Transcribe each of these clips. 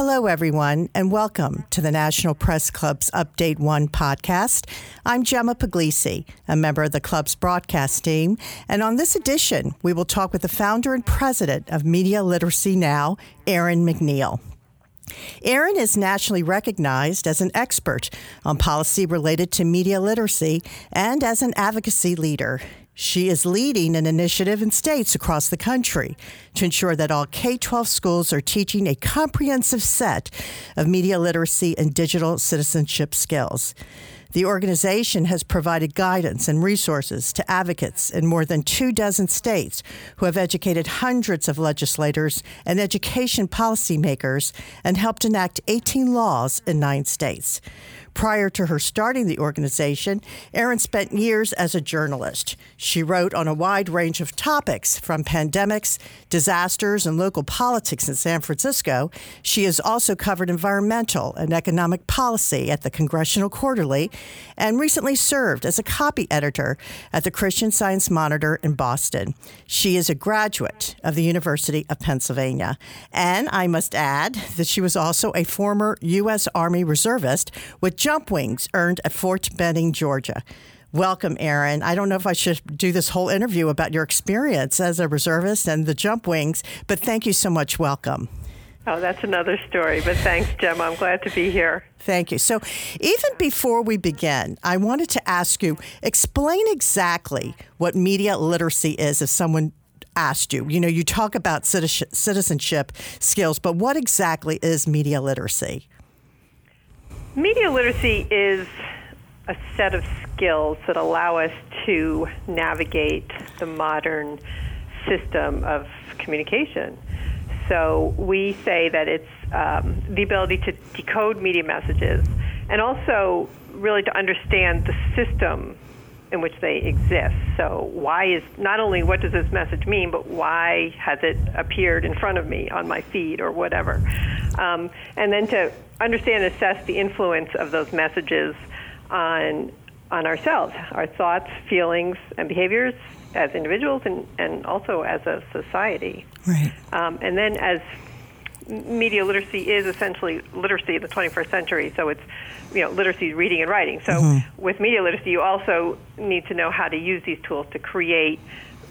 Hello, everyone, and welcome to the National Press Club's Update One podcast. I'm Gemma Puglisi, a member of the club's broadcast team, and on this edition, we will talk with the founder and president of Media Literacy Now, Erin McNeill. Erin is nationally recognized as an expert on policy related to media literacy and as an advocacy leader. She is leading an initiative in states across the country to ensure that all K 12 schools are teaching a comprehensive set of media literacy and digital citizenship skills. The organization has provided guidance and resources to advocates in more than two dozen states who have educated hundreds of legislators and education policymakers and helped enact 18 laws in nine states. Prior to her starting the organization, Erin spent years as a journalist. She wrote on a wide range of topics, from pandemics, disasters, and local politics in San Francisco. She has also covered environmental and economic policy at the Congressional Quarterly and recently served as a copy editor at the Christian Science Monitor in Boston. She is a graduate of the University of Pennsylvania. And I must add that she was also a former U.S. Army reservist with jump wings earned at Fort Benning, Georgia. Welcome, Erin. I don't know if I should do this whole interview about your experience as a reservist and the jump wings, but thank you so much. Welcome. Oh, that's another story, but thanks, Gemma. I'm glad to be here. Thank you. So, even before we begin, I wanted to ask you explain exactly what media literacy is if someone asked you. You know, you talk about citizenship skills, but what exactly is media literacy? Media literacy is a set of skills that allow us to navigate the modern system of communication. So we say that it's um, the ability to decode media messages and also really to understand the system in which they exist. So why is not only what does this message mean, but why has it appeared in front of me on my feed or whatever, um, and then to understand and assess the influence of those messages on on ourselves, our thoughts, feelings, and behaviors as individuals, and, and also as a society. Right. Um, and then as media literacy is essentially literacy in the 21st century. So it's, you know, literacy reading and writing. So mm-hmm. with media literacy, you also need to know how to use these tools to create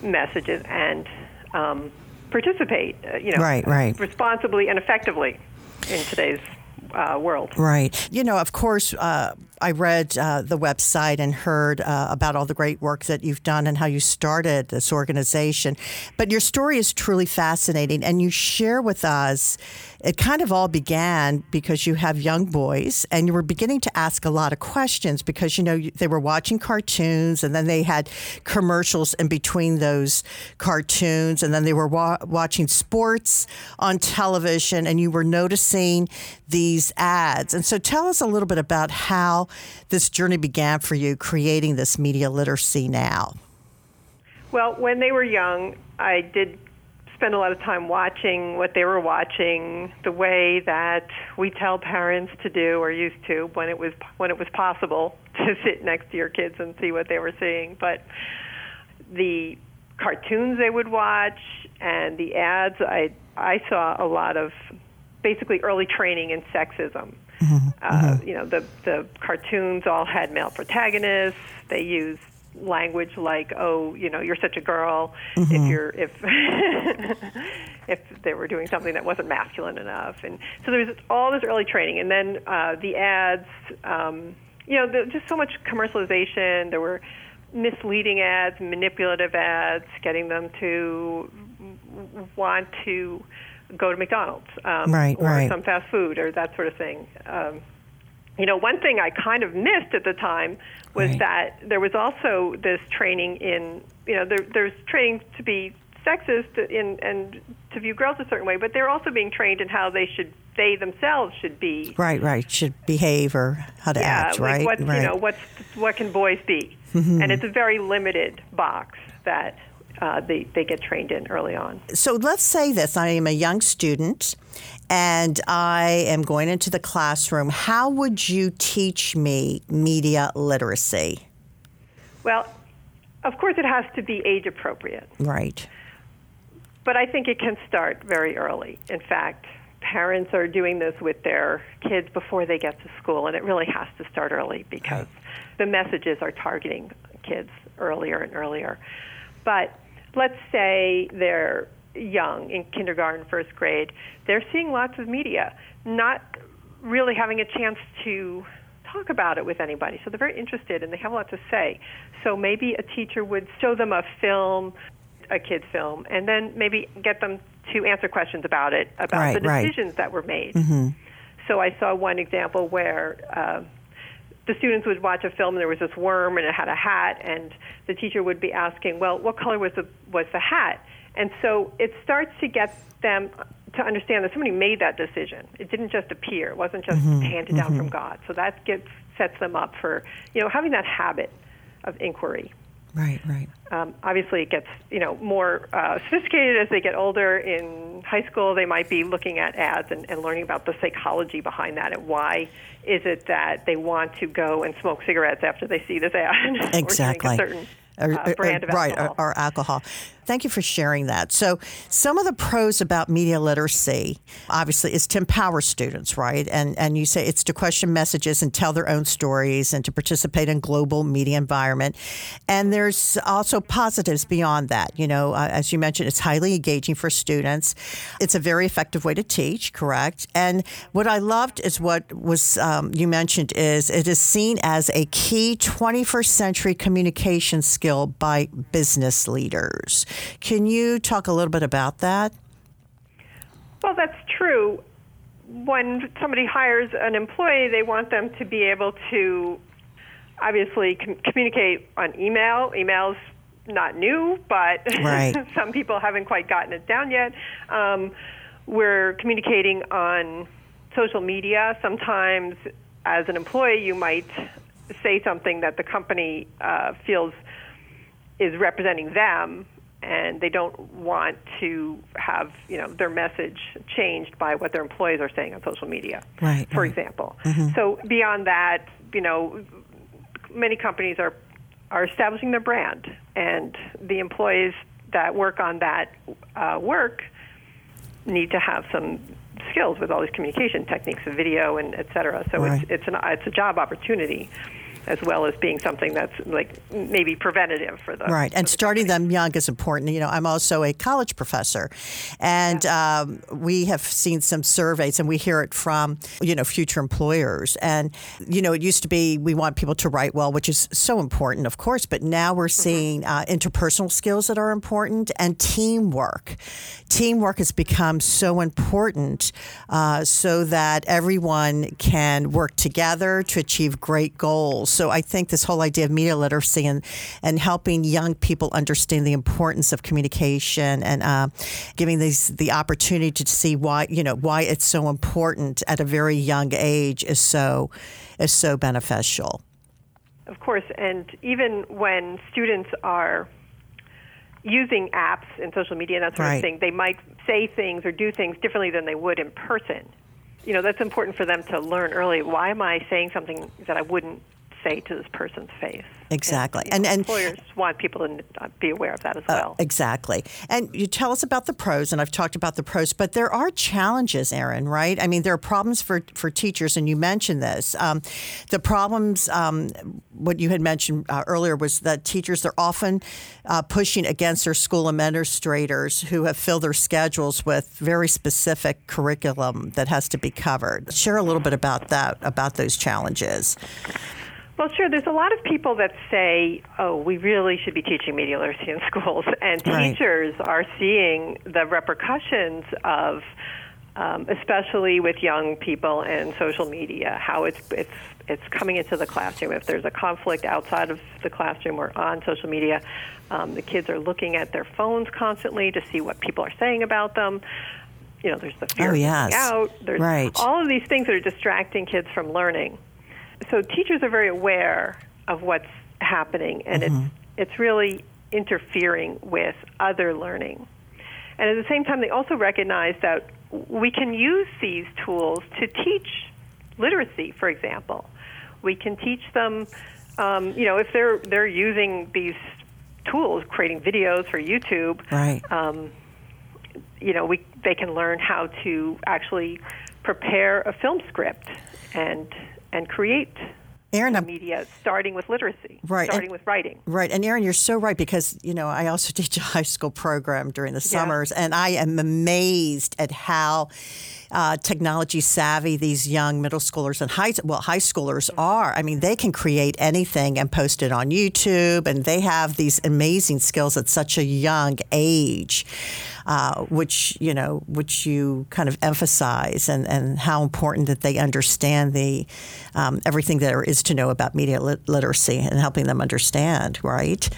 messages and um, participate, uh, you know, right, right. responsibly and effectively in today's uh, world. Right. You know, of course, uh, I read uh, the website and heard uh, about all the great work that you've done and how you started this organization. But your story is truly fascinating, and you share with us. It kind of all began because you have young boys, and you were beginning to ask a lot of questions because you know they were watching cartoons, and then they had commercials in between those cartoons, and then they were wa- watching sports on television, and you were noticing these ads. And so, tell us a little bit about how this journey began for you creating this media literacy now. Well, when they were young, I did spend a lot of time watching what they were watching, the way that we tell parents to do or used to when it was when it was possible to sit next to your kids and see what they were seeing. But the cartoons they would watch and the ads, I I saw a lot of basically early training in sexism. Mm-hmm. Uh, mm-hmm. You know, the the cartoons all had male protagonists. They used language like, "Oh, you know, you're such a girl." Mm-hmm. If you're if if they were doing something that wasn't masculine enough, and so there was all this early training, and then uh, the ads. Um, you know, the, just so much commercialization. There were misleading ads, manipulative ads, getting them to want to go to McDonald's um, right, or right. some fast food or that sort of thing. Um, you know, one thing I kind of missed at the time was right. that there was also this training in, you know, there, there's training to be sexist in, and to view girls a certain way, but they're also being trained in how they should they themselves should be. Right, right. Should behave or how to yeah, act, like right? What, right. You know, what's what can boys be? Mm-hmm. And it's a very limited box that uh, they they get trained in early on. So let's say this: I am a young student, and I am going into the classroom. How would you teach me media literacy? Well, of course, it has to be age appropriate. Right. But I think it can start very early. In fact, parents are doing this with their kids before they get to school, and it really has to start early because the messages are targeting kids earlier and earlier. But let's say they're young in kindergarten, first grade, they're seeing lots of media, not really having a chance to talk about it with anybody. So they're very interested and they have a lot to say. So maybe a teacher would show them a film, a kid's film, and then maybe get them to answer questions about it, about right, the decisions right. that were made. Mm-hmm. So I saw one example where uh, the students would watch a film and there was this worm and it had a hat, and the teacher would be asking, "Well, what color was the was the hat?" And so it starts to get them to understand that somebody made that decision. It didn't just appear. It wasn't just mm-hmm. handed down mm-hmm. from God. So that gets sets them up for you know having that habit of inquiry. Right, right. Um, obviously, it gets you know more uh, sophisticated as they get older. In high school, they might be looking at ads and, and learning about the psychology behind that and why is it that they want to go and smoke cigarettes after they see this ad exactly. or drink a certain uh, brand of right. Or, or alcohol. Thank you for sharing that. So, some of the pros about media literacy, obviously, is to empower students, right? And and you say it's to question messages and tell their own stories and to participate in global media environment. And there's also positives beyond that. You know, uh, as you mentioned, it's highly engaging for students. It's a very effective way to teach, correct? And what I loved is what was um, you mentioned is it is seen as a key 21st century communication skill by business leaders. Can you talk a little bit about that? Well, that's true. When somebody hires an employee, they want them to be able to obviously com- communicate on email. Email's not new, but right. some people haven't quite gotten it down yet. Um, we're communicating on social media. Sometimes, as an employee, you might say something that the company uh, feels is representing them and they don't want to have you know their message changed by what their employees are saying on social media right, for right. example mm-hmm. so beyond that you know many companies are are establishing their brand and the employees that work on that uh, work need to have some skills with all these communication techniques of video and et cetera so right. it's it's an it's a job opportunity as well as being something that's like maybe preventative for the right. And the starting company. them young is important. You know, I'm also a college professor, and yeah. um, we have seen some surveys, and we hear it from you know future employers. And you know, it used to be we want people to write well, which is so important, of course. But now we're seeing uh, interpersonal skills that are important and teamwork. Teamwork has become so important, uh, so that everyone can work together to achieve great goals. So I think this whole idea of media literacy and, and helping young people understand the importance of communication and uh, giving these the opportunity to see why you know why it's so important at a very young age is so is so beneficial. Of course, and even when students are using apps and social media and that sort Right. of thing, they might say things or do things differently than they would in person. You know, that's important for them to learn early. Why am I saying something that I wouldn't say to this person's face? Exactly. And, And- and- employers want people to uh, be aware of that as Uh, well. exactly. And you tell us about the pros, and I've talked about the pros, but there are challenges, Erin, right? I mean, there are problems for, for teachers, and you mentioned this. Um, the problems, um, what you had mentioned uh, earlier, was that teachers are often uh, pushing against their school administrators who have filled their schedules with very specific curriculum that has to be covered. Share a little bit about that, about those challenges. Well, sure. There's a lot of people that say, "Oh, we really should be teaching media literacy in schools," and Right. teachers are seeing the repercussions of um, especially with young people and social media, how it's it's it's coming into the classroom. If there's a conflict outside of the classroom or on social media, um, the kids are looking at their phones constantly to see what people are saying about them. You know, there's the fear oh, yes. out. There's right. all of these things that are distracting kids from learning. So teachers are very aware of what's happening, and Mm-hmm. it's it's really interfering with other learning. And at the same time, they also recognize that we can use these tools to teach literacy, for example. We can teach them, um, you know, if they're they're using these tools, creating videos for YouTube. Right. Um, you know, we they can learn how to actually prepare a film script and and create Erin, media, starting with literacy, Right, starting and- with writing. Right. And Erin, you're so right because, you know, I also teach a high school program during the summers, and I am amazed at how uh, technology savvy these young middle schoolers and high, well, high schoolers are. I mean, they can create anything and post it on YouTube, and they have these amazing skills at such a young age. Uh, which you know, which you kind of emphasize, and, and how important that they understand the um, everything there is to know about media lit- literacy and helping them understand, right?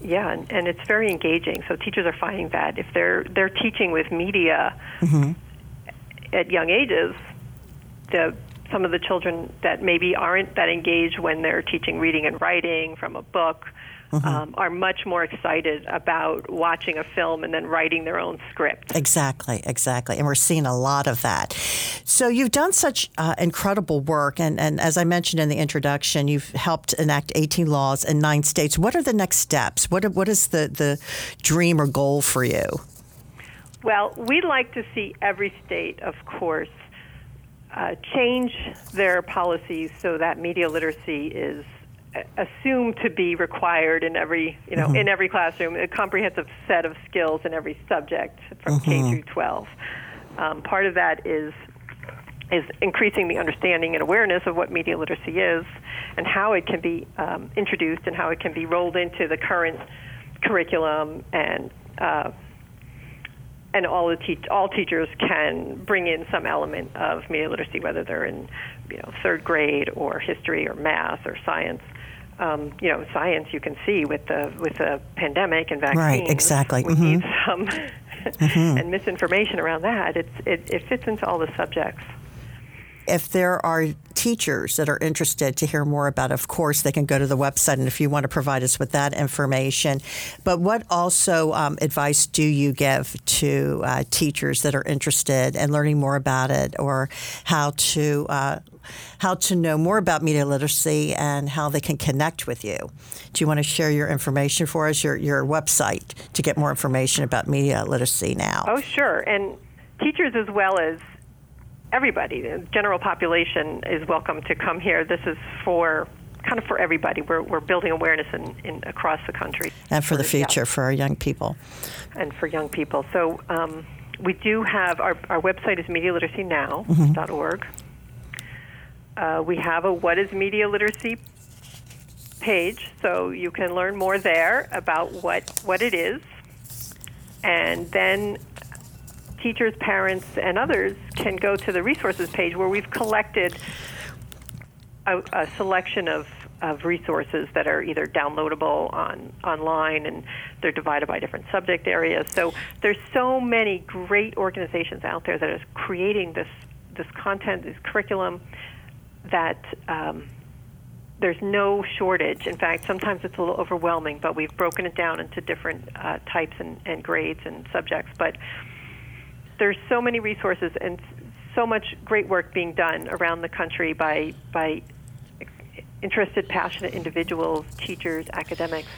Yeah, and, and it's very engaging. So teachers are finding that if they're they're teaching with media at young ages, the some of the children that maybe aren't that engaged when they're teaching reading and writing from a book um, are much more excited about watching a film and then writing their own script. Exactly, exactly. And we're seeing a lot of that. So you've done such uh, incredible work. And, and as I mentioned in the introduction, you've helped enact 18 laws in nine states. What are the next steps? What, what is the, the dream or goal for you? Well, we'd like to see every state, of course, uh, change their policies so that media literacy is uh, assumed to be required in every, you know, in every classroom, a comprehensive set of skills in every subject from K through 12. Um, part of that is is increasing the understanding and awareness of what media literacy is and how it can be um, introduced and how it can be rolled into the current curriculum and uh, and all the te- all teachers can bring in some element of media literacy, whether they're in you know third grade or history or math or science. Um, you know, science you can see with the with the pandemic and vaccines. Right, exactly. We Mhm. need some and misinformation around that. It's it, it fits into all the subjects. If there are teachers that are interested to hear more about, of course, they can go to the website, and if you want to provide us with that information. But what also um, advice do you give to uh, teachers that are interested in learning more about it, or how to uh, how to know more about media literacy and how they can connect with you? Do you want to share your information for us, your your website, to get more information about media literacy now? Oh, sure. And teachers as well as everybody, the general population is welcome to come here. This is for kind of for everybody. We're, we're building awareness in, in across the country. and for the yeah, future for our young people. and for young people. So um, we do have our, our website is medialiteracynow.org. Uh, we have a What is Media Literacy page, so you can learn more there about what, what it is. And then teachers, parents, and others can go to the resources page where we've collected a, a selection of, of resources that are either downloadable on online and they're divided by different subject areas. So there's so many great organizations out there that are creating this this content, this curriculum that um, there's no shortage. In fact, sometimes it's a little overwhelming, but we've broken it down into different uh, types and, and grades and subjects. But there's so many resources and so much great work being done around the country by by interested, passionate individuals, teachers, academics.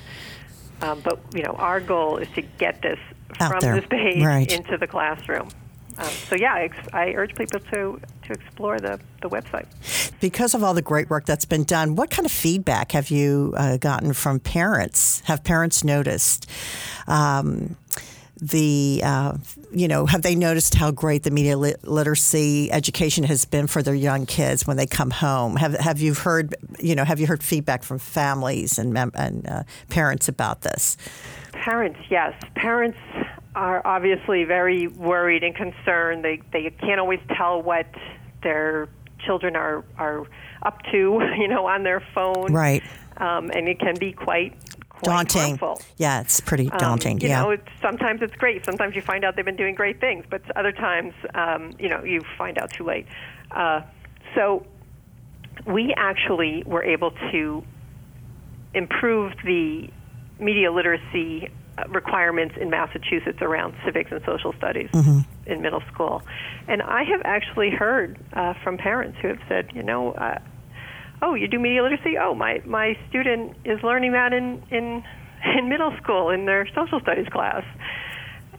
Um, but you know, our goal is to get this Out from there. this page Right. into the classroom. Um, so yeah, I, ex- I urge people to to explore the the website. Because of all the great work that's been done, what kind of feedback have you uh, gotten from parents? Have parents noticed? Um, the uh, you know have they noticed how great the media lit- literacy education has been for their young kids when they come home have have you heard you know have you heard feedback from families and mem- and uh, parents about this Parents, yes, parents are obviously very worried and concerned. They they can't always tell what their children are are up to, you know, on their phone. Right. Um, and it can be quite daunting. Harmful. Yeah, it's pretty um, daunting. Um, you yeah. know, it's, sometimes it's great. Sometimes you find out they've been doing great things, but other times, um, you know, you find out too late. Uh, so we actually were able to improve the media literacy uh, requirements in Massachusetts around civics and social studies mm-hmm. in middle school. And I have actually heard uh, from parents who have said, you know, uh, oh, you do media literacy? Oh, my my student is learning that in in in middle school in their social studies class,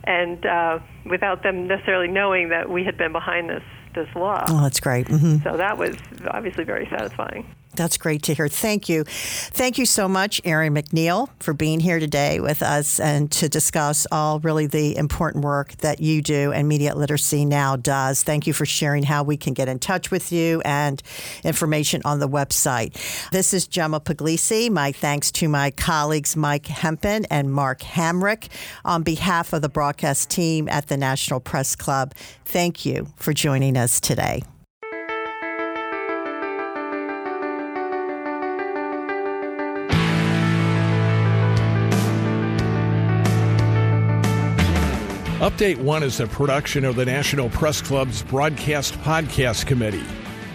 and uh, without them necessarily knowing that we had been behind this this law. Oh, that's great. Mm-hmm. So that was obviously very satisfying. That's great to hear. Thank you. Thank you so much, Erin McNeill, for being here today with us and to discuss all really the important work that you do and Media Literacy Now does. Thank you for sharing how we can get in touch with you and information on the website. This is Gemma Puglisi. My thanks to my colleagues Mike Hempen and Mark Hamrick. On behalf of the broadcast team at the National Press Club, thank you for joining us today. Update One is a production of the National Press Club's Broadcast Podcast Committee.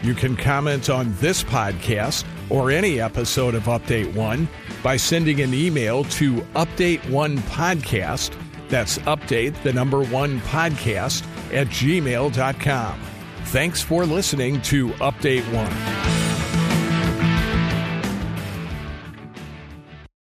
You can comment on this podcast or any episode of Update One by sending an email to Update One Podcast. That's update the number one podcast at gmail.com. Thanks for listening to Update One.